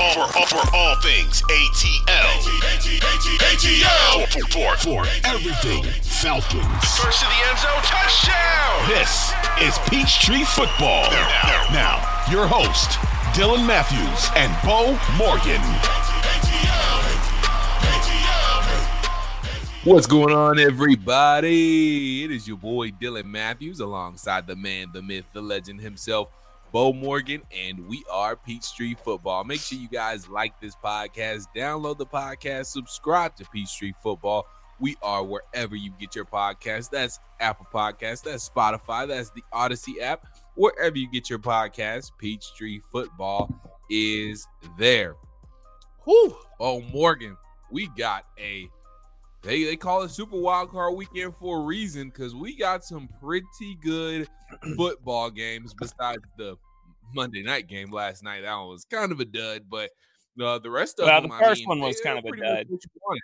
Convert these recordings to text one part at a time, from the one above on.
all, for, all, for all things ATL. ATL. For, for, for everything Falcons. First to the end zone, touchdown! This is Peachtree Football. Now, now, your host, Dylan Mathews and Beau Morgan. What's going on, everybody? It is your boy Dylan Mathews alongside the man, the myth, the legend himself, Beau Morgan, and we are Peachtree Football. Make sure you guys like this podcast, download the podcast, subscribe to Peachtree Football. We are wherever you get your podcast. That's Apple Podcast, that's Spotify, that's the Audacy app. Wherever you get your podcast, Peachtree Football is there. Whew. Oh, Morgan, we got a they they call it Super Wild Card Weekend for a reason because we got some pretty good football games besides the Monday night game last night. That one was kind of a dud, but uh, the rest of well, them, the first I mean, one was kind of a dud. what you wanted.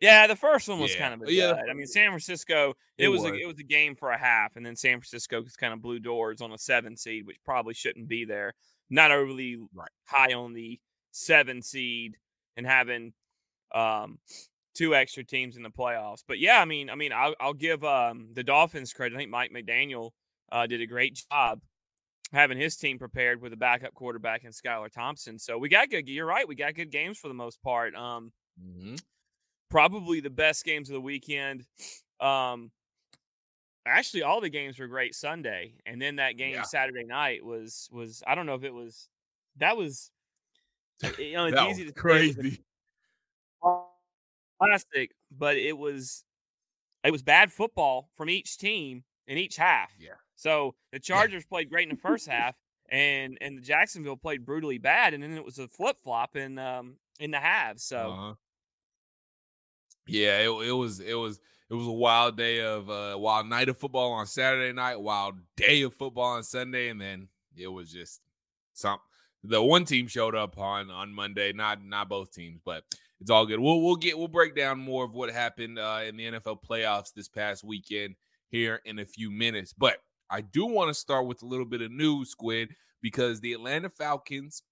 Yeah, the first one was Yeah. kind of a Yeah. dud. I mean, San Francisco, it, It was, A, it was a game for a half, and then San Francisco just kind of blew doors on a seven seed, which probably shouldn't be there. Not overly Right. high on the seven seed and having um, two extra teams in the playoffs. But yeah, I mean, I mean, I'll, I'll give um, the Dolphins credit. I think Mike McDaniel uh, did a great job having his team prepared with a backup quarterback in Skylar Thompson. So we got good. You're right. We got good games for the most part. Um, Mhm. probably the best games of the weekend. Um, actually, all the games were great Sunday, and then that game Yeah. Saturday night was was I don't know if it was that was you know it's easy to say it was a crazy. classic, but it was it was bad football from each team in each half. Yeah. So the Chargers played great in the first half, and and the Jacksonville played brutally bad, and then it was a flip flop in um in the halves. So. Uh-huh. Yeah, it, it was it was it was a wild day of uh wild night of football on Saturday night, wild day of football on Sunday, and then it was just some the one team showed up on on Monday, not not both teams, but it's all good. We'll we'll get we'll break down more of what happened uh, in the NFL playoffs this past weekend here in a few minutes. But I do want to start with a little bit of news, Squid, because the Atlanta Falcons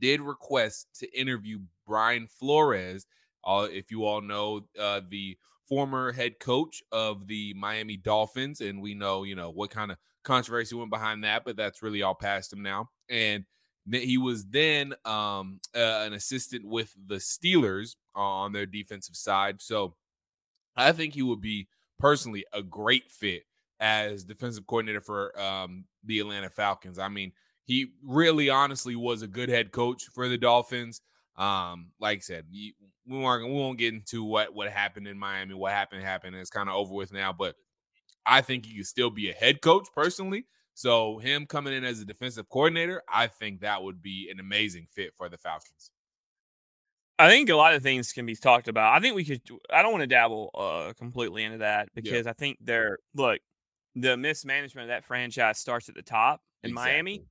did request to interview Brian Flores. Uh, if you all know, uh, the former head coach of the Miami Dolphins, and we know, you know, what kind of controversy went behind that, but that's really all past him now. And he was then um, uh, an assistant with the Steelers on their defensive side. So I think he would be personally a great fit as defensive coordinator for um, the Atlanta Falcons. I mean, he really honestly was a good head coach for the Dolphins. Um, like I said, we won't we won't get into what what happened in Miami. What happened happened. It's kind of over with now, but I think he could still be a head coach personally. So him coming in as a defensive coordinator, I think that would be an amazing fit for the Falcons. I think a lot of things can be talked about. I think we could. I don't want to dabble uh, completely into that because I think they're look the mismanagement of that franchise starts at the top in Miami. Exactly.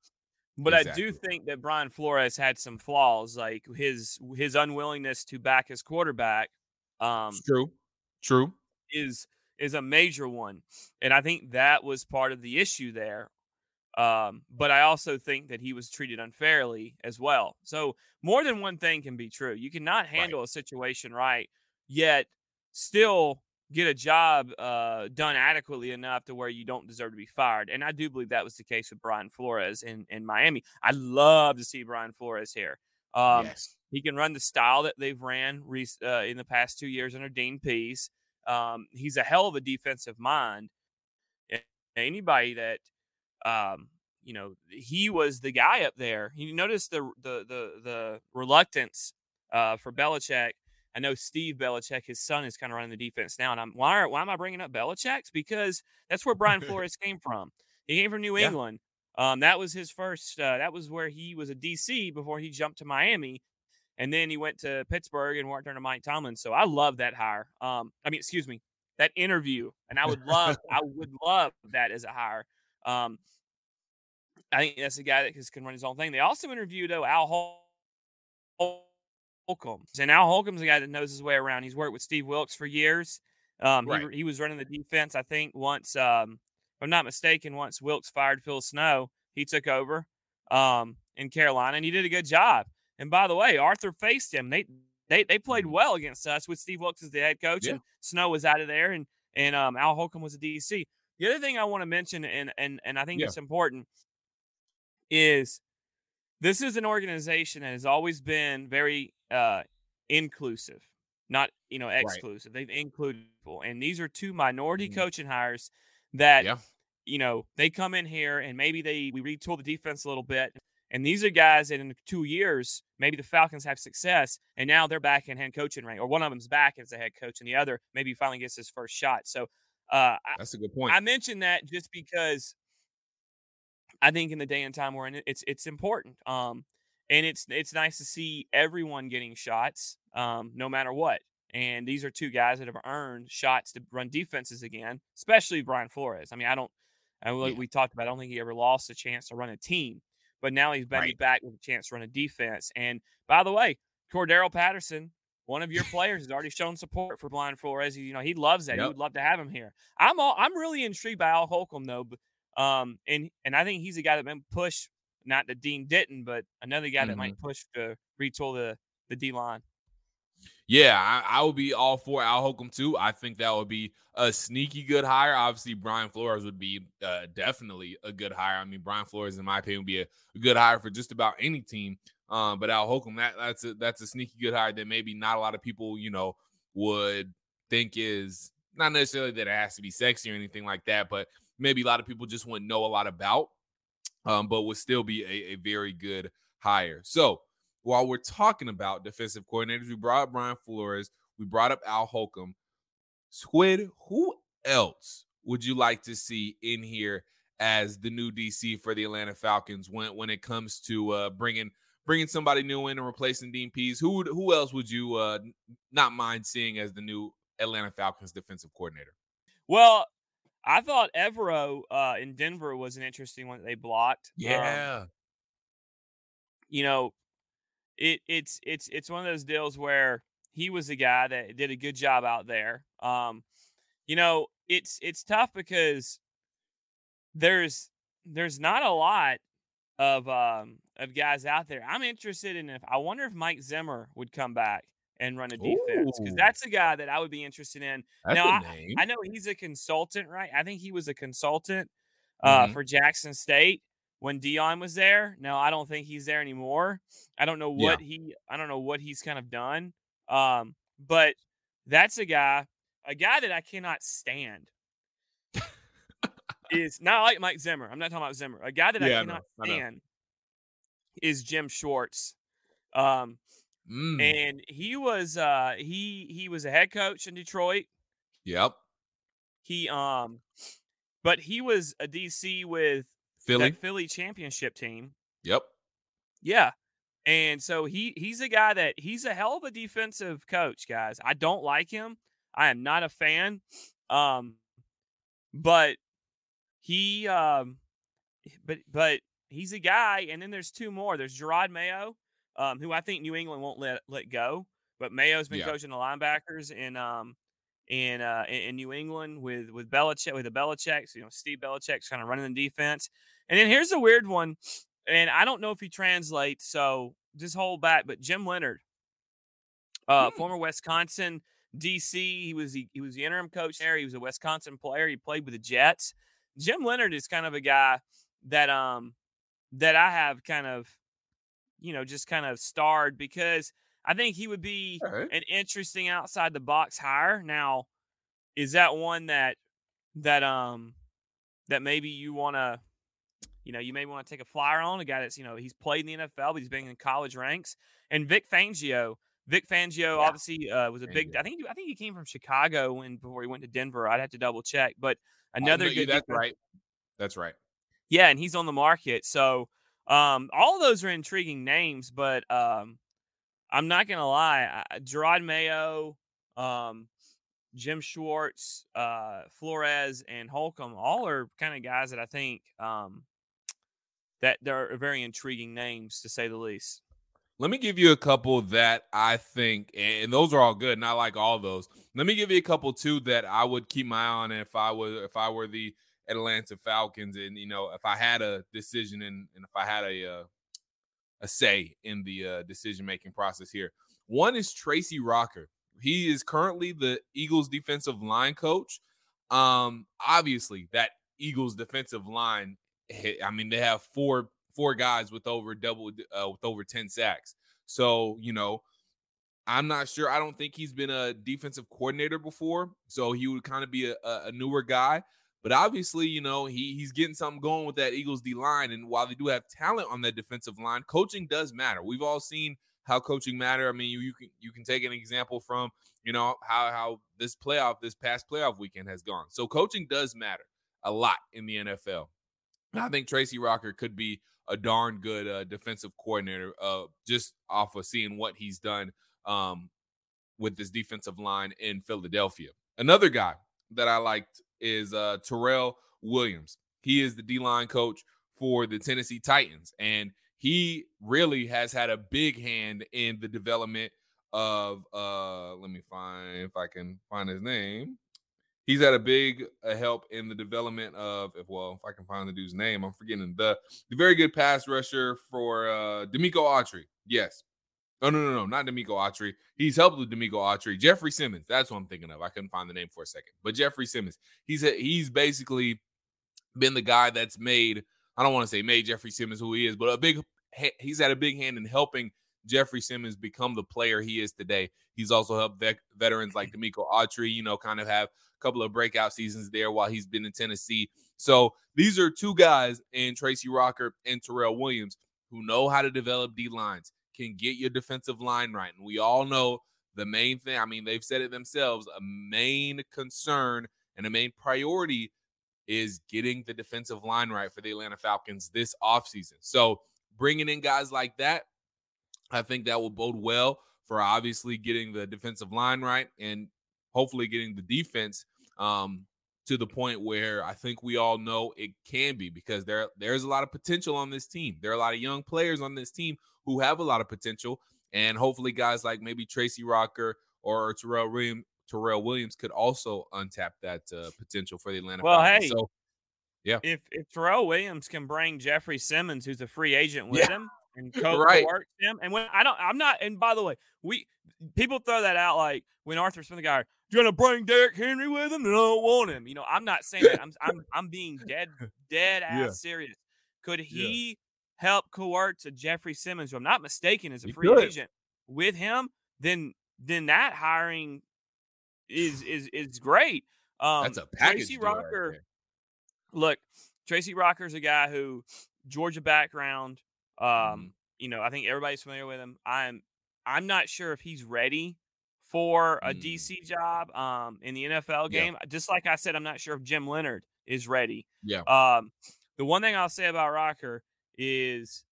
But I do think that Brian Flores had some flaws, like his his unwillingness to back his quarterback. Um, It's true. True. is is a major one, and I think that was part of the issue there. Um, but I also think that he was treated unfairly as well. So more than one thing can be true. You cannot handle a situation right, yet still get a job uh, done adequately enough to where you don't deserve to be fired. And I do believe that was the case with Brian Flores in in Miami. I'd love to see Brian Flores here. Um, yes. he can run the style that they've ran uh, in the past two years under Dean Pees. Um, he's a hell of a defensive mind. Anybody that, um, you know, he was the guy up there. You notice the the the the reluctance uh, for Belichick. I know Steve Belichick, his son, is kind of running the defense now. And I'm why are, why am I bringing up Belichick's? Because that's where Brian Flores came from. He came from New Yeah. England. Um, that was his first. Uh, that was where he was a DC before he jumped to Miami, and then he went to Pittsburgh and worked under Mike Tomlin. So I love that hire. Um, I mean, excuse me, that interview, and I would love, I would love that as a hire. Um, I think that's a guy that can run his own thing. They also interviewed though Al Hol- Holcomb, and Al Holcomb's a guy that knows his way around. He's worked with Steve Wilks for years. Um, he, he was running the defense, I think, once. Um, if I'm not mistaken, once Wilks fired Phil Snow, he took over um, in Carolina, and he did a good job. And by the way, Arthur faced him. They they they played Mm-hmm. well against us with Steve Wilks as the head coach, Yeah. and Snow was out of there, and and um, Al Holcomb was a DC. The other thing I want to mention, and and and I think Yeah. it's important, is this is an organization that has always been very uh, inclusive, not you know exclusive. They've included people, and these are two minority Mhm. coaching hires that Yeah. you know they come in here and maybe they we retool the defense a little bit. And these are guys that in two years, maybe the Falcons have success, and now they're back in head coaching rank, or one of them's back as a head coach, and the other maybe finally gets his first shot. So, uh, That's a good point. I mentioned that just because I think in the day and time we're in, it's it's important. Um, and it's it's nice to see everyone getting shots, um, no matter what. And these are two guys that have earned shots to run defenses again, especially Brian Flores. I mean, I don't, I, Yeah. we talked about. I don't think he ever lost a chance to run a team, but now he's been Right. back with a chance to run a defense. And by the way, Cordarrelle Patterson, one of your players, has already shown support for Brian Flores. He, you know, he loves that. He would love to have him here. I'm all, I'm really intrigued by Al Holcomb though, but, um, and and I think he's a guy that been push, not that Dean didn't, but another guy that Mm-hmm. might push to retool the the D line. Yeah, I, I would be all for Al Holcomb too. I think that would be a sneaky good hire. Obviously, Brian Flores would be uh, definitely a good hire. I mean, Brian Flores, in my opinion, would be a, a good hire for just about any team. Um, but Al Holcomb, that that's a that's a sneaky good hire that maybe not a lot of people, you know, would think is not necessarily that it has to be sexy or anything like that, but maybe a lot of people just wouldn't know a lot about. Um, but would still be a, a very good hire. So while we're talking about defensive coordinators, we brought up Brian Flores, we brought up Al Holcomb. Squid, who else would you like to see in here as the new DC for the Atlanta Falcons when when it comes to uh, bringing bringing somebody new in and replacing Dean Pees? Who would, who else would you uh, not mind seeing as the new Atlanta Falcons defensive coordinator? Well, I thought Evero uh, in Denver was an interesting one that they blocked. Um, you know, it it's it's it's one of those deals where he was the guy that did a good job out there. Um, you know, it's it's tough because there's there's not a lot of um of guys out there. I'm interested in if I wonder if Mike Zimmer would come back and run a defense because that's a guy that I would be interested in. That's now, I-. I know he's a consultant, right? I think he was a consultant uh, Mhm. for Jackson State when Deion was there. Now I don't think he's there anymore. I don't know Yeah. what he I don't know what he's kind of done. Um, but that's a guy, a guy that I cannot stand. is not like Mike Zimmer. I'm not talking about Zimmer. A guy that Yeah, I I cannot I know. stand is Jim Schwartz. Um, Mm, and he was uh he he was a head coach in Detroit. yep. He um but he was a DC with Philly. that Philly championship team. Yep. Yeah. And so he he's a guy that he's a hell of a defensive coach, guys. I don't like him. I am not a fan. Um but he um but but he's a guy and then there's two more. There's Jerod Mayo, um, who I think New England won't let let go. But Mayo's been Yeah. coaching the linebackers in um in uh in, in New England with with Belichick with the Belichick's, you know, Steve Belichick's kind of running the defense. And then here's a weird one, and I don't know if he translates, so just hold back. But Jim Leonhard, uh, Hmm. former Wisconsin DC, he was the, he was the interim coach there. He was a Wisconsin player. He played with the Jets. Jim Leonhard is kind of a guy that um that I have kind of you know just kind of starred because I think he would be right. an interesting outside the box hire. Now, is that one that that um that maybe you want to you know you may want to take a flyer on a guy that's you know he's played in the NFL, but he's been in college ranks. And Vic Fangio, Vic Fangio Yeah. obviously uh, was a big. I think I think he came from Chicago when before he went to Denver. I'd have to double check, but another no, good. That's defense- right. That's right. yeah, and he's on the market. So um, all of those are intriguing names, but um, I'm not gonna lie, I, Jerod Mayo, um, Jim Schwartz, uh, Flores, and Holcomb, all are kind of guys that I think um, that they're very intriguing names to say the least. Let me give you a couple that I think, and those are all good. Not like all those. Let me give you a couple too that I would keep my eye on if I was if I were the Atlanta Falcons, and you know if I had a decision and, and if I had a uh, a say in the uh, decision making process here. One is Tracy Rocker. He is currently the Eagles defensive line coach. Um, obviously, that Eagles defensive line. I mean, they have four four guys with over double uh, with over ten sacks. So you know, I'm not sure. I don't think he's been a defensive coordinator before, so he would kind of be a, a newer guy. But obviously, you know, he he's getting something going with that Eagles D line. And while they do have talent on that defensive line, coaching does matter. We've all seen how coaching matter. I mean, you, you can you can take an example from you know how how this playoff this past playoff weekend has gone. So coaching does matter a lot in the NFL. I think Tracy Rocker could be a darn good uh, defensive coordinator, uh, just off of seeing what he's done um, with this defensive line in Philadelphia. Another guy that I liked is uh, Terrell Williams. He is the D line coach for the Tennessee Titans, and he really has had a big hand in the development of. Uh, let me find if I can find his name. He's had a big uh, help in the development of, if well, if I can find the dude's name, I'm forgetting the the very good pass rusher for uh Denico Autry. Yes, Oh no, no, no, not Denico Autry. He's helped with Denico Autry. Jeffery Simmons. That's what I'm thinking of. I couldn't find the name for a second. But Jeffery Simmons. He's a, he's basically been the guy that's made. I don't want to say made Jeffery Simmons who he is, but a big. He's had a big hand in helping Jeffery Simmons become the player he is today. He's also helped vet, veterans like Denico Autry, you know, kind of have a couple of breakout seasons there while he's been in Tennessee. So these are two guys in Tracy Rocker and Terrell Williams who know how to develop D lines can get your defensive line right. And we all know the main thing, I mean, they've said it themselves, a main concern and a main priority is getting the defensive line right for the Atlanta Falcons this offseason. So bringing in guys like that, I think that will bode well for obviously getting the defensive line right and hopefully getting the defense um, to the point where I think we all know it can be because there there's a lot of potential on this team. There are a lot of young players on this team who have a lot of potential, and hopefully guys like maybe Tracy Rocker or Terrell Williams, Terrell Williams could also untap that uh, potential for the Atlanta. Well, Falcons. hey, so yeah, if if Terrell Williams can bring Jeffery Simmons, who's a free agent, with Yeah. him and co Right. him, and when I don't, I'm not. And by the way, we people throw that out like when Arthur Smith, the guy, you gonna bring Derrick Henry with him? And I don't want him. You know, I'm not saying that. I'm I'm I'm being dead dead ass Yeah. serious. Could he help coerce a Jeffery Simmons, who I'm not mistaken is a He free could. agent, with him? Then then that hiring is is is great. Um, that's a package. Tracy deal right Rocker look, Tracy Rocker's a guy who Georgia background. Um, Mhm. you know, I think everybody's familiar with him. I'm I'm not sure if he's ready for a Mm. DC job um in the NFL Yeah. game. Just like I said, I'm not sure if Jim Leonhard is ready. Yeah. Um, the one thing I'll say about Rocker is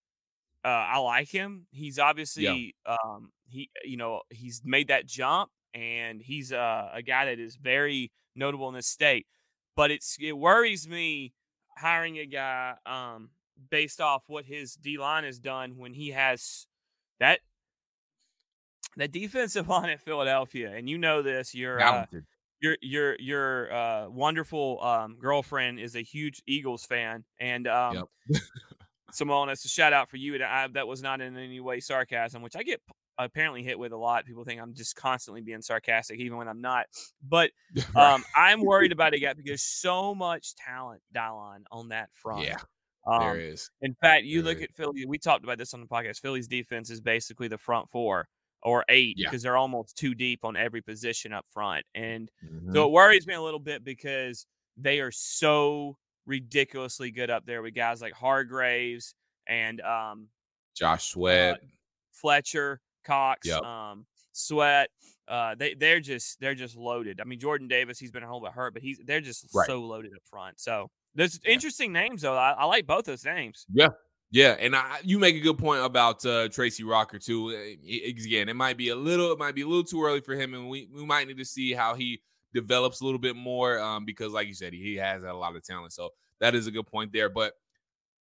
uh, I like him. He's obviously um he you know he's made that jump and he's uh, a guy that is very notable in this state. But it's it worries me hiring a guy um based off what his D line has done when he has that that defensive line at Philadelphia, and you know this. You're uh, your your your uh, wonderful um, girlfriend is a huge Eagles fan, and um, Simone, that's a shout out for you. And I, that was not in any way sarcasm, which I get apparently hit with a lot. People think I'm just constantly being sarcastic, even when I'm not. But um, I'm worried about it, guy, because so much talent, Dylan, on that front. yeah, Um, there is. in fact, you There look is. at Philly. We talked about this on the podcast. Philly's defense is basically the front four or eight Yeah. because they're almost too deep on every position up front, and Mhm. so it worries me a little bit because they are so ridiculously good up there with guys like Hargraves and um, Josh Sweat. Fletcher, Cox, Yep. um, Sweat. Uh, they they're just they're just loaded. I mean, Jordan Davis, he's been a whole bit hurt, but he's they're just Right. so loaded up front. So there's interesting names though. I, I like both those names. Yeah, yeah, and I, you make a good point about uh, Tracy Rocker too. Uh, i- Again, it might be a little, it might be a little too early for him, and we we might need to see how he develops a little bit more. Um, because like you said, he has a lot of talent, so that is a good point there. But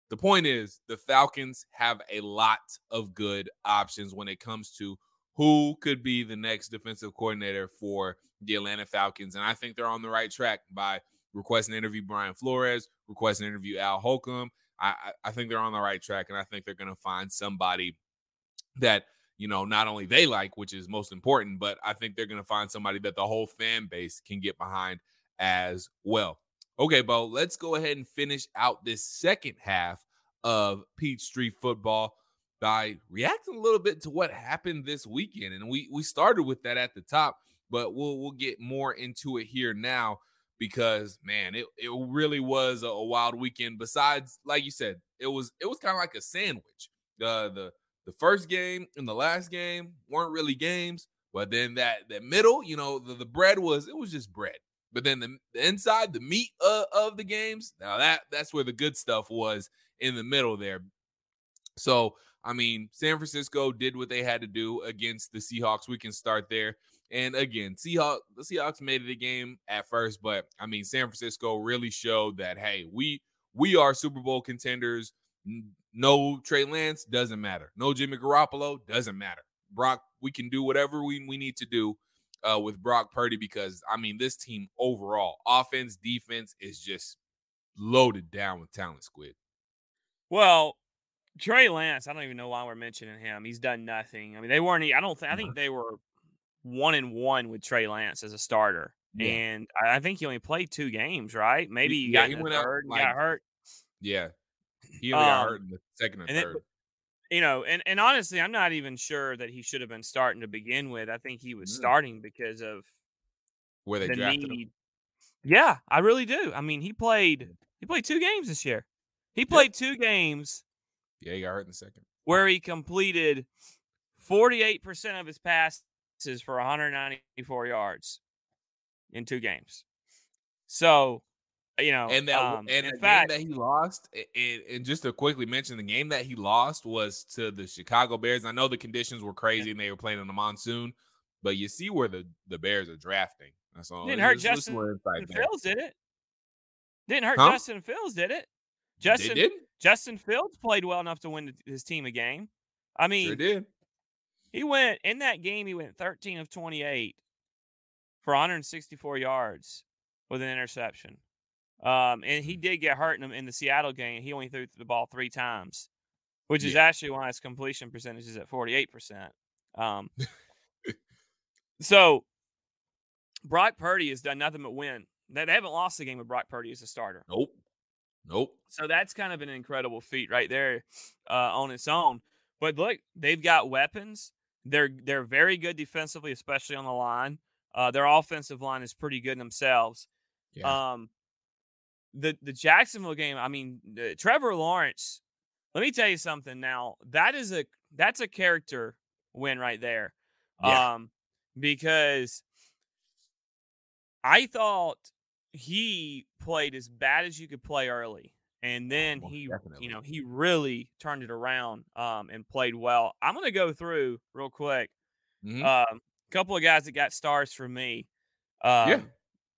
the point is, the Falcons have a lot of good options when it comes to who could be the next defensive coordinator for the Atlanta Falcons, and I think they're on the right track by requesting to interview Brian Flores, requesting to interview Al Holcomb. I, I think they're on the right track, and I think they're going to find somebody that you know not only they like, which is most important, but I think they're going to find somebody that the whole fan base can get behind as well. Okay, Beau, let's go ahead and finish out this second half of Peachtree football by reacting a little bit to what happened this weekend. And we we started with that at the top, but we'll we'll get more into it here now because man, it, it really was a, a wild weekend. Besides, like you said, it was it was kind of like a sandwich. The the the first game and the last game weren't really games, but then that that middle, you know, the, the bread was it was just bread. But then the, the inside, the meat uh, of the games, now that that's where the good stuff was in the middle there. So I mean, San Francisco did what they had to do against the Seahawks. We can start there. And again, Seahawks the Seahawks made it a game at first, but I mean, San Francisco really showed that hey, we we are Super Bowl contenders. No Trey Lance doesn't matter. No Jimmy Garoppolo doesn't matter. Brock, we can do whatever we, we need to do uh, with Brock Purdy because I mean, this team overall, offense, defense is just loaded down with talent. Squid. Well, Trey Lance, I don't even know why we're mentioning him. He's done nothing. I mean, they weren't. I don't think. I think they were one and one with Trey Lance as a starter, yeah. and I think he only played two games. Right? Maybe he yeah, got he went third, out, like, got hurt. Yeah, he only um, got hurt in the second and, and third. It, you know, and and honestly, I'm not even sure that he should have been starting to begin with. I think he was mm. starting because of where they the drafted need. him. Yeah, I really do. I mean, he played he played two games this year. He played two games yeah, he got hurt in the second. Where he completed 48% of his passes for 194 yards in two games. So, you know, and that um, and the fact, game that he lost, and, and, just to quickly mention, the game that he lost was to the Chicago Bears. I know the conditions were crazy yeah. and they were playing in the monsoon, but you see where the the Bears are drafting. That's all. Didn't hurt Justin Fields, did it? Didn't hurt huh? Justin Fields, did it? Justin did? Justin Fields played well enough to win his team a game. I mean, sure did. He went in that game. He went 13 of 28 for 164 yards with an interception. Um, and he did get hurt in, in the Seattle game. He only threw the ball three times, which is actually why his completion percentage is at 48%. Um, so Brock Purdy has done nothing but win. They haven't lost the game with Brock Purdy as a starter. Nope. Nope. So that's kind of an incredible feat right there uh, on its own. But look, they've got weapons. They're they're very good defensively, especially on the line. Uh, their offensive line is pretty good themselves. Yeah. Um, the the Jacksonville game. I mean, uh, Trevor Lawrence. Let me tell you something. Now that is a that's a character win right there. Yeah. Um, because I thought he played as bad as you could play early. And then he, definitely. you know, he really turned it around um, and played well. I'm going to go through real quick. Mm-hmm. Um, a couple of guys that got stars for me. Um, yeah.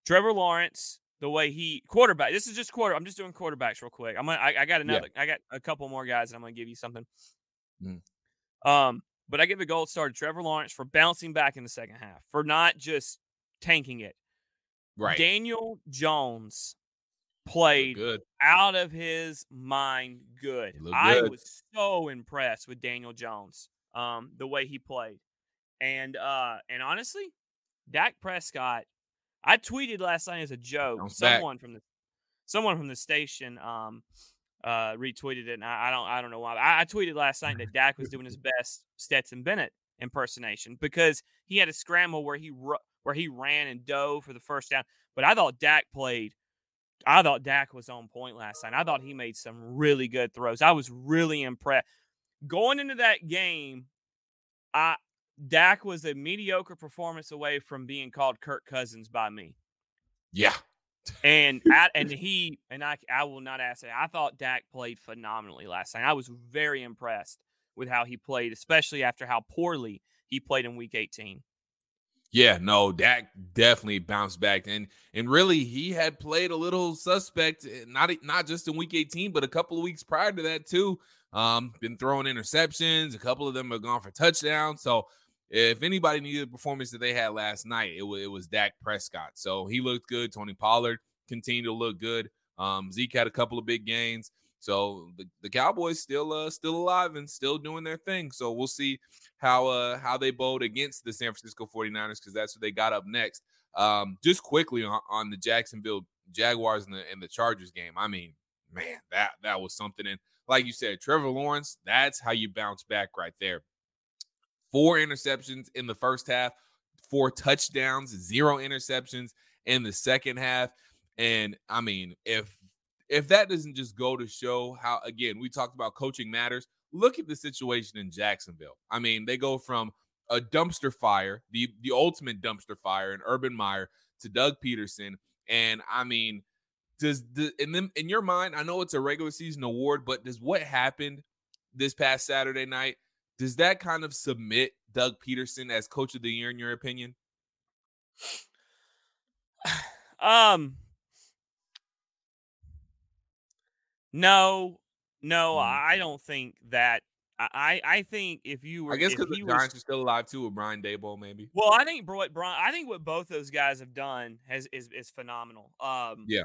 Trevor Lawrence, the way he quarterback. This is just quarter. I'm just doing quarterbacks real quick. I'm gonna. I, I got another. Yeah. I got a couple more guys, and I'm gonna give you something. Mm. Um, but I give a gold star to Trevor Lawrence for bouncing back in the second half, for not just tanking it. Right. Daniel Jones played good. out of his mind good. I was so impressed with Daniel Jones, um, the way he played. And uh and honestly, Dak Prescott, I tweeted last night as a joke. Bounce someone back. from the someone from the station um uh retweeted it and I, I don't I don't know why. I, I, tweeted last night that Dak was doing his best Stetson Bennett impersonation because he had a scramble where he ru- where he ran and dove for the first down. But I thought Dak played. I thought Dak was on point last night. I thought he made some really good throws. I was really impressed. Going into that game, I Dak was a mediocre performance away from being called Kirk Cousins by me. Yeah. and at, and he and I I will not ask it. I thought Dak played phenomenally last night. I was very impressed with how he played, especially after how poorly he played in week 18. Yeah, no, Dak definitely bounced back, and and really he had played a little suspect, eh, not not just in Week 18, but a couple of weeks prior to that too. Um, been throwing interceptions, a couple of them have gone for touchdowns. So if anybody needed the performance that they had last night, it was it was Dak Prescott. So he looked good. Tony Pollard continued to look good. Um, Zeke had a couple of big gains. So the, the Cowboys still uh still alive and still doing their thing. So we'll see how uh how they bowled against the San Francisco 49ers because that's what they got up next. Um, just quickly on, on the Jacksonville Jaguars and the and the Chargers game. I mean, man, that that was something. And like you said, Trevor Lawrence, that's how you bounce back right there. Four interceptions in the first half, four touchdowns, zero interceptions in the second half. And I mean, if if that doesn't just go to show how again we talked about coaching matters look at the situation in jacksonville. I mean they go from a dumpster fire the the ultimate dumpster fire in urban meyer to doug Pederson, and i mean does the in them in your mind i know it's a regular season award but does what happened this past saturday night does that kind of submit doug Pederson as coach of the year in your opinion? Um No, no, Mm. I don't think that. I I think if you were, i guess because the he was- giants are still alive too with brian daboll maybe well, I think what Brian, I think what both those guys have done has is is phenomenal. Um, Yeah.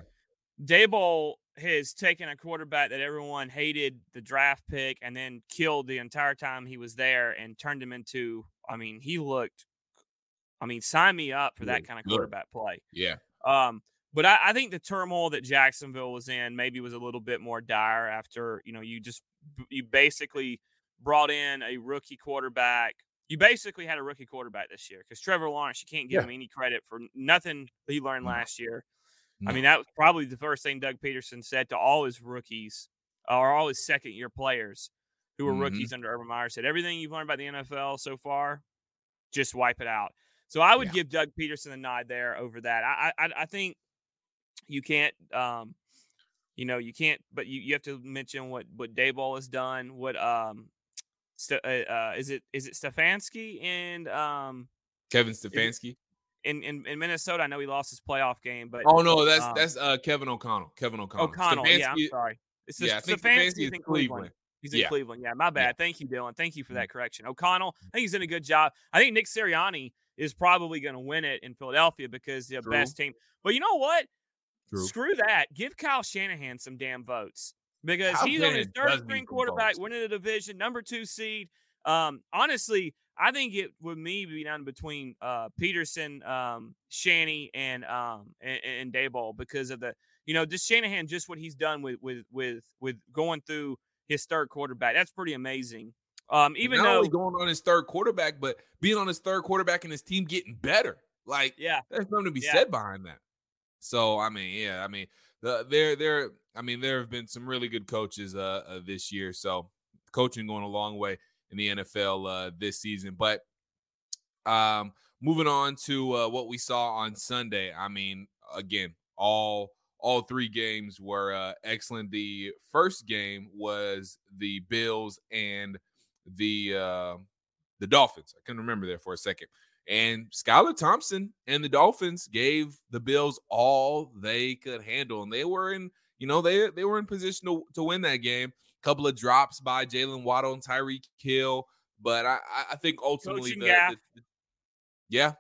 Daboll has taken a quarterback that everyone hated the draft pick and then killed the entire time he was there and turned him into. I mean, he looked. I mean, sign me up for that kind of quarterback play. yeah Um, but I, I think the turmoil that Jacksonville was in maybe was a little bit more dire after you know you just you basically brought in a rookie quarterback. You basically had a rookie quarterback this year because Trevor Lawrence, you can't give Yeah. him any credit for nothing he learned No. last year. No. I mean, that was probably the first thing Doug Pederson said to all his rookies or all his second year players who were Mhm. rookies under Urban Meyer said everything you've learned about the NFL so far, just wipe it out. So I would Yeah. give Doug Pederson a nod there over that. I I, I think you can't um you know you can't but you, you have to mention what what Daboll has done what um St- uh, uh, is it is it Stefanski and um Kevin Stefanski. in, in in Minnesota I know he lost his playoff game but Oh no, that's um, that's uh Kevin O'Connell. Kevin O'Connell. O'Onnell yeah I'm sorry it's yeah, I just think Stefanski Stefanski is in Cleveland. Cleveland. He's in Yeah. Cleveland. Yeah, my bad. Thank you, Dylan. Thank you for that correction. O'Connell, I think he's doing a good job. I think Nick Sirianni is probably going to win it in Philadelphia because they're the best team. But you know what? True. Screw that. Give Kyle Shanahan some damn votes because Kyle he's on his third string quarterback, votes. winning the division, number two seed. Um, honestly, I think it would me be down between uh, Pederson, um, Shanny, and um and, and Daboll because of the you know just Shanahan, just what he's done with with with with going through his third quarterback. That's pretty amazing. Um, even not though only going on his third quarterback, but being on his third quarterback and his team getting better. Like yeah, there's something to be Yeah. said behind that. So I mean, yeah, I mean, the, there, there, I mean, there have been some really good coaches uh, uh this year. So coaching going a long way in the NFL uh this season. But um moving on to uh, what we saw on Sunday. I mean, again, all all three games were uh, excellent. The first game was the Bills and the uh, the Dolphins. I couldn't remember there for a second. And Skylar Thompson and the Dolphins gave the Bills all they could handle, and they were in, you know, they they were in position to, to win that game. A couple of drops by Jaylen Waddle and Tyreek Hill, but I I- I think ultimately the, gaff. the- yeah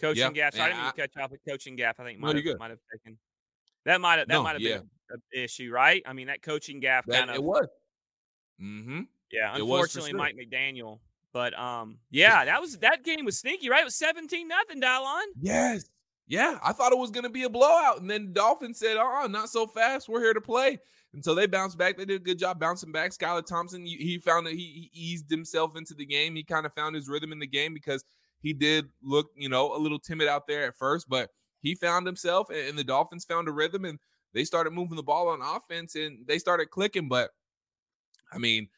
coaching Yeah, gaff. So I didn't mean to catch up with coaching gaff. I think might you're have might have taken that might have that No, might have yeah. been an issue, right? I mean, that coaching gaff that kind of it was. Mm-hmm. Yeah, It was unfortunately, sure. Mike McDaniel. But um, yeah, that was that game was sneaky, right? It was seventeen nothing, Dylan. Yes. Yeah, I thought it was going to be a blowout. And then Dolphins said, oh, not so fast. We're here to play. And so they bounced back. They did a good job bouncing back. Skylar Thompson, he, he found that he, he eased himself into the game. He kind of found his rhythm in the game because he did look, you know, a little timid out there at first, but he found himself and, and the Dolphins found a rhythm and they started moving the ball on offense and they started clicking. But I mean,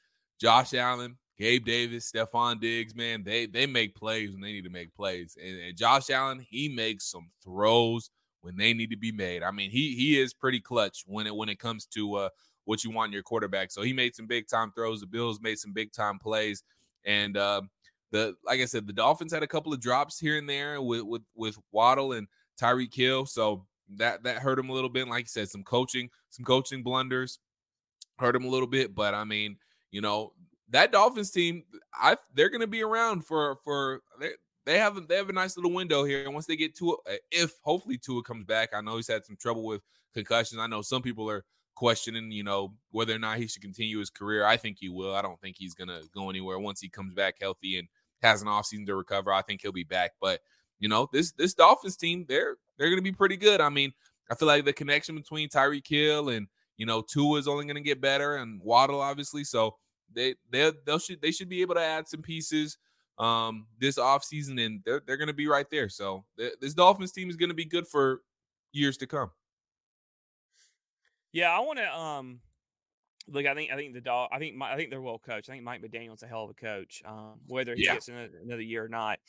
Josh Allen, Gabe Davis, Stefon Diggs, man, they they make plays when they need to make plays. And, and Josh Allen, he makes some throws when they need to be made. I mean, he he is pretty clutch when it when it comes to uh what you want in your quarterback. So he made some big time throws. The Bills made some big time plays. And um the like I said, the Dolphins had a couple of drops here and there with with with Waddle and Tyreek Hill. So that that hurt him a little bit. Like you said, some coaching, some coaching blunders hurt him a little bit. But I mean, you know, that Dolphins team, I they're gonna be around for for they have a, they have a nice little window here. And once they get to it, eh, if hopefully Tua comes back, I know he's had some trouble with concussions. I know some people are questioning, you know, whether or not he should continue his career. I think he will. I don't think he's gonna go anywhere once he comes back healthy and has an offseason to recover. I think he'll be back. But you know, this this Dolphins team, they're they're gonna be pretty good. I mean, I feel like the connection between Tyreek Hill and you know Tua is only gonna get better, and Waddle obviously. So they they they should they should be able to add some pieces um this offseason and they're they're gonna be right there. So th- this Dolphins team is gonna be good for years to come. Yeah, I want to um look. I think I think the dog. I think my, I think they're well coached. I think Mike McDaniel's a hell of a coach. Um, whether he Yeah. gets another, another year or not.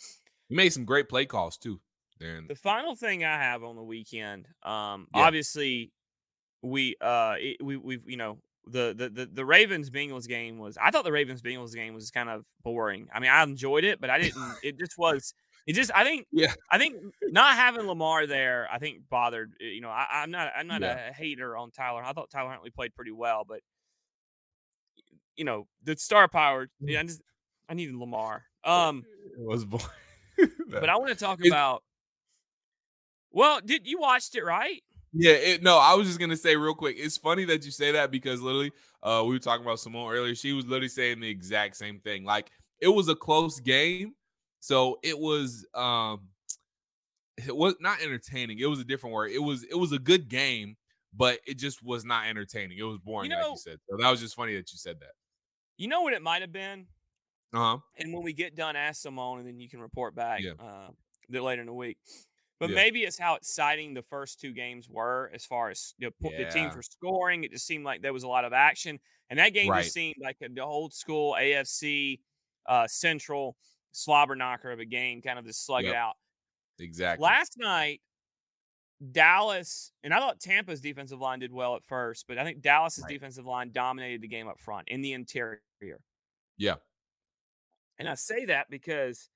He made some great play calls too. Darren. The final thing I have on the weekend, um, Yeah. obviously, we uh it, we we've you know the the the, the Ravens Bengals game was. I thought the Ravens Bengals game was kind of boring. I mean, I enjoyed it, but I didn't. it just was. It just. I think. Yeah. I think not having Lamar there, I think bothered. eh, You know, I, I'm not. I'm not Yeah. a hater on Tyler. I thought Tyler Huntley played pretty well, but you know the star power. Yeah, I just. I needed Lamar. Um. It was boring. But I want to talk about. Well, did you watched it right? Yeah, it, no, I was just gonna say real quick. It's funny that you say that because literally, uh, we were talking about Simone earlier. She was literally saying the exact same thing. Like it was a close game, so it was um, it was not entertaining. It was a different word. It was it was a good game, but it just was not entertaining. It was boring, like know- you said. So that was just funny that you said that. You know what it might have been? Uh huh. And when we get done, ask Simone, and then you can report back Yeah. uh, later in the week. But Yeah. maybe it's how exciting the first two games were as far as the, the Yeah. teams were scoring. It just seemed like there was a lot of action. And that game Right. just seemed like the old school AFC uh, Central slobber knocker of a game, kind of just slug it out. Exactly. Last night, Dallas, and I thought Tampa's defensive line did well at first, but I think Dallas's Right. defensive line dominated the game up front in the interior. yeah. And I say that because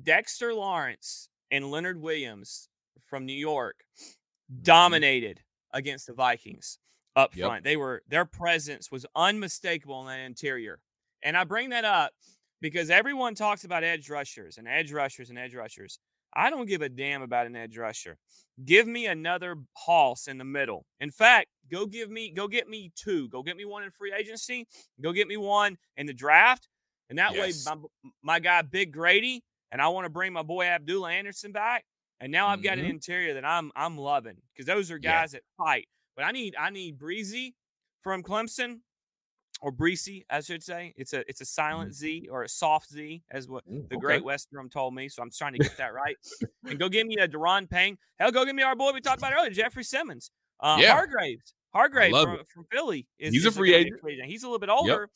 Dexter Lawrence and Leonard Williams from New York mm-hmm. dominated against the Vikings up Yep. front. They were their presence was unmistakable in that interior. And I bring that up because everyone talks about edge rushers and edge rushers and edge rushers. I don't give a damn about an edge rusher. Give me another Hoss in the middle. In fact, go give me go get me two. Go get me one in free agency. Go get me one in the draft. And that Yes. way my, my guy Big Grady and I want to bring my boy Abdullah Anderson back. And now I've got an Mhm. interior that I'm I'm loving because those are Yeah. guys that fight. But I need I need Breezy from Clemson or Breezy, I should say. It's a it's a silent Z or a soft Z, as what Ooh, the okay. great Western told me. So I'm trying to get that right. and go give me a Da'Ron Payne. Hell, go give me our boy we talked about earlier, Jeffery Simmons. Uh, Yeah. Hargraves. Hargraves from, from Philly. Is, He's a free agent. He's a little bit older.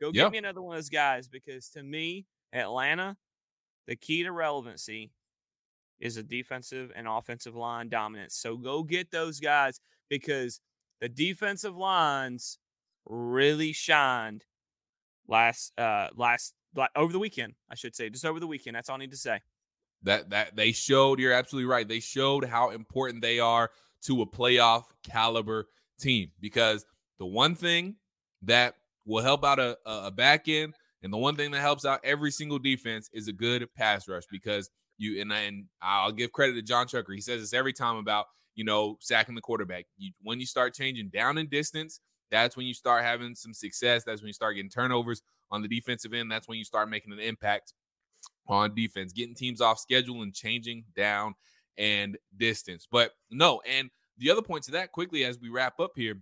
Go Yep. get me another one of those guys because to me, Atlanta, the key to relevancy is a defensive and offensive line dominance. So go get those guys because the defensive lines really shined last uh last over the weekend, I should say. Just over the weekend. That's all I need to say. that that they showed you're absolutely right they showed how important they are to a playoff caliber team because the one thing that will help out a a back end and the one thing that helps out every single defense is a good pass rush because you and, and I'll give credit to John Chucker. He says this every time about you know sacking the quarterback. You, when you start changing down in distance, that's when you start having some success. That's when you start getting turnovers on the defensive end. That's when you start making an impact on defense, getting teams off schedule and changing down and distance. But no, and the other point to that quickly as we wrap up here,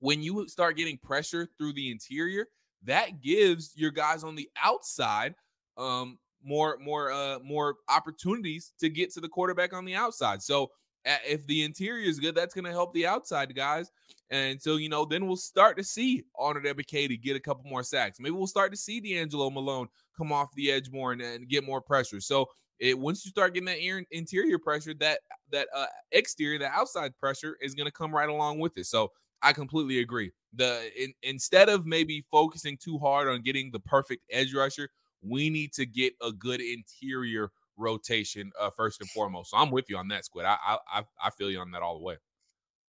when you start getting pressure through the interior, that gives your guys on the outside um more more uh more opportunities to get to the quarterback on the outside. So uh, if the interior is good, that's going to help the outside guys. And so, you know, then we'll start to see Arnold Ebiketie get a couple more sacks. Maybe we'll start to see DeAngelo Malone come off the edge more and, and get more pressure. So it once you start getting that interior pressure, that that uh, exterior, the outside pressure is going to come right along with it. So I completely agree. The in, instead of maybe focusing too hard on getting the perfect edge rusher, we need to get a good interior rotation uh, first and foremost. So I'm with you on that, Squid. I I I- I feel you on that all the way.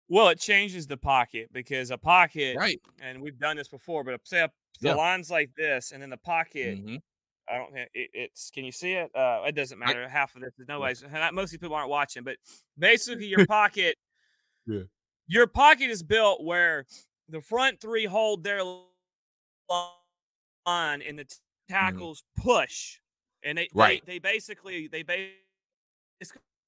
Well, it changes the pocket because a pocket, Right. and we've done this before, but say a, the Yeah. line's like this, and then the pocket. Mhm. I don't think it, it's. Can you see it? Uh, it doesn't matter. Half of this is no ways. Most people aren't watching, but basically your pocket. Yeah. Your pocket is built where the front three hold their line and the Mm-hmm. tackles push, and they Right. they, they basically they basically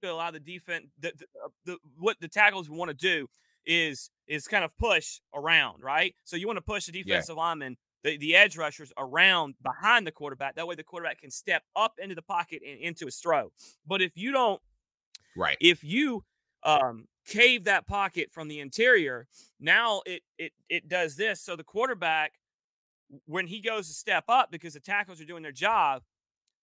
allow the defense the, the, uh, the what the tackles want to do is is kind of push around, right? So you want to push the defensive lineman, the, the edge rushers around behind the quarterback. That way the quarterback can step up into the pocket and into his throw. But if you don't Right. if you um, cave that pocket from the interior, now it it it does this. So the quarterback, when he goes to step up, because the tackles are doing their job,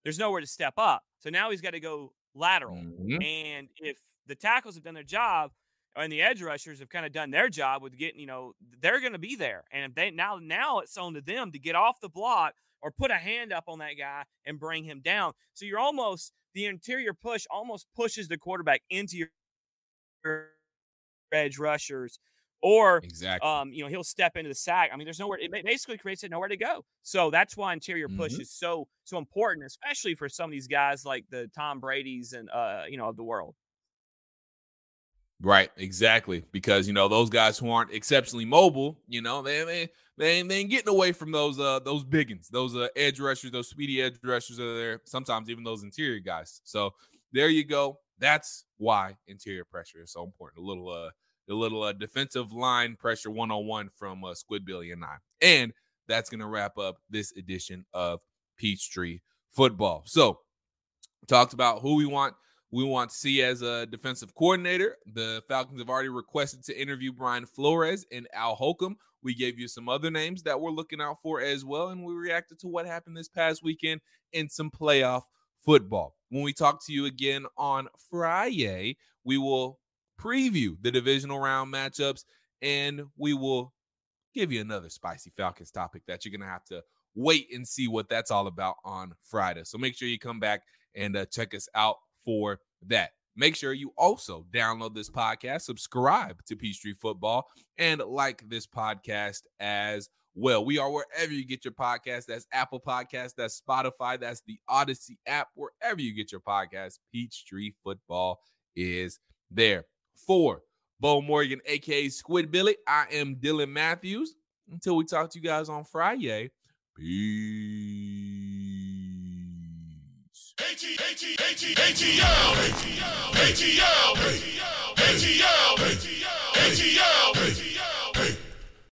there's nowhere to step up. So now he's got to go lateral. Mhm. And if the tackles have done their job and the edge rushers have kind of done their job with getting, you know, they're going to be there. And if they now now it's on to them to get off the block or put a hand up on that guy and bring him down. So you're almost the interior push almost pushes the quarterback into your edge rushers or Exactly. um, you know, he'll step into the sack. I mean, there's nowhere. It basically creates it nowhere to go. So that's why interior push Mhm. is so so important, especially for some of these guys like the Tom Brady's and uh, you know, of the world. Right, exactly. Because you know those guys who aren't exceptionally mobile, you know, they they they ain't, they ain't getting away from those uh those biggins, those uh edge rushers, those speedy edge rushers are there. Sometimes even those interior guys. So there you go. That's why interior pressure is so important. A little uh the little uh, defensive line pressure one on one from uh, Squid Billy and I. And that's gonna wrap up this edition of Peachtree Football. So talked about who we want we want to see as a defensive coordinator. The Falcons have already requested to interview Brian Flores and Al Holcomb. We gave you some other names that we're looking out for as well, and we reacted to what happened this past weekend in some playoff football. When we talk to you again on Friday, we will preview the divisional round matchups and we will give you another spicy Falcons topic that you're going to have to wait and see what that's all about on Friday. So make sure you come back and uh, check us out for that. Make sure you also download this podcast, subscribe to Peachtree Football, and like this podcast as well. We are wherever you get your podcast. That's Apple Podcast, that's Spotify, that's the Audacy app, wherever you get your podcast. Peachtree Football is there. For Beau Morgan, aka Squid Billy, I am Dylan Mathews. Until we talk to you guys on Friday, peace. ATL, ATL, ATL, ATL, ATL, ATL,